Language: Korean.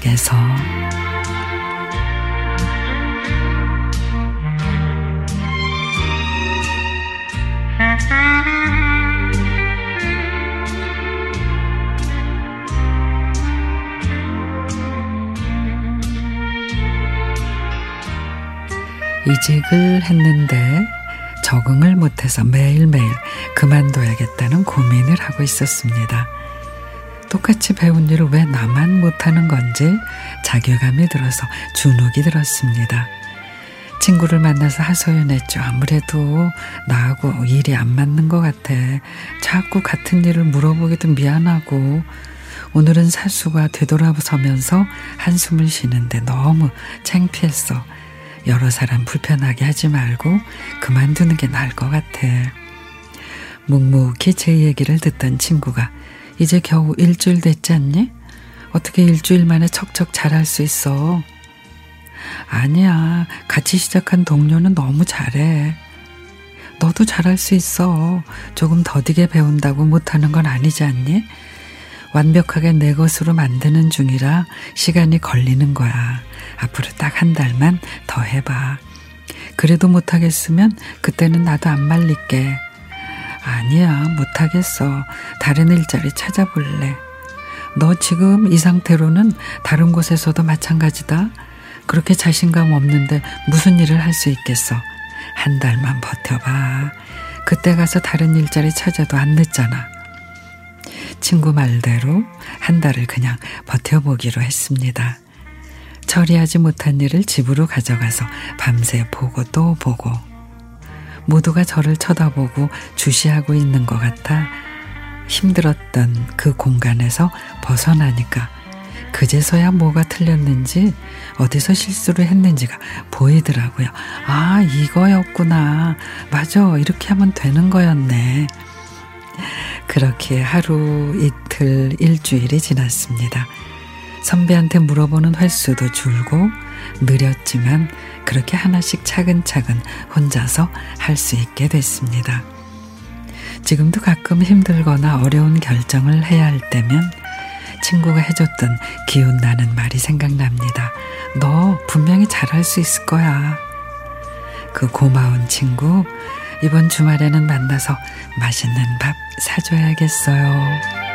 속에서 이직을 했는데 적응을 못해서 매일매일 그만둬야겠다는 고민을 하고 있었습니다. 똑같이 배운 일을 왜 나만 못하는 건지 자괴감이 들어서 주눅이 들었습니다. 친구를 만나서 하소연했죠. 아무래도 나하고 일이 안 맞는 것 같아. 자꾸 같은 일을 물어보기도 미안하고 오늘은 사수가 되돌아서면서 한숨을 쉬는데 너무 창피했어. 여러 사람 불편하게 하지 말고 그만두는 게 나을 것 같아. 묵묵히 제 얘기를 듣던 친구가 이제 겨우 일주일 됐지 않니? 어떻게 일주일 만에 척척 잘할 수 있어? 아니야. 같이 시작한 동료는 너무 잘해. 너도 잘할 수 있어. 조금 더디게 배운다고 못하는 건 아니지 않니? 완벽하게 내 것으로 만드는 중이라 시간이 걸리는 거야. 앞으로 딱 한 달만 더 해봐. 그래도 못하겠으면 그때는 나도 안 말릴게. 아니야, 못하겠어. 다른 일자리 찾아볼래. 너 지금 이 상태로는 다른 곳에서도 마찬가지다. 그렇게 자신감 없는데 무슨 일을 할 수 있겠어. 한 달만 버텨봐. 그때 가서 다른 일자리 찾아도 안 늦잖아. 친구 말대로 한 달을 그냥 버텨보기로 했습니다. 처리하지 못한 일을 집으로 가져가서 밤새 보고 또 보고 모두가 저를 쳐다보고 주시하고 있는 것 같아 힘들었던 그 공간에서 벗어나니까 그제서야 뭐가 틀렸는지 어디서 실수를 했는지가 보이더라고요. 아, 이거였구나. 맞아. 이렇게 하면 되는 거였네. 그렇게 하루, 이틀, 일주일이 지났습니다. 선배한테 물어보는 횟수도 줄고 느렸지만 그렇게 하나씩 차근차근 혼자서 할 수 있게 됐습니다. 지금도 가끔 힘들거나 어려운 결정을 해야 할 때면 친구가 해줬던 기운 나는 말이 생각납니다. 너 분명히 잘할 수 있을 거야. 그 고마운 친구, 이번 주말에는 만나서 맛있는 밥 사줘야겠어요.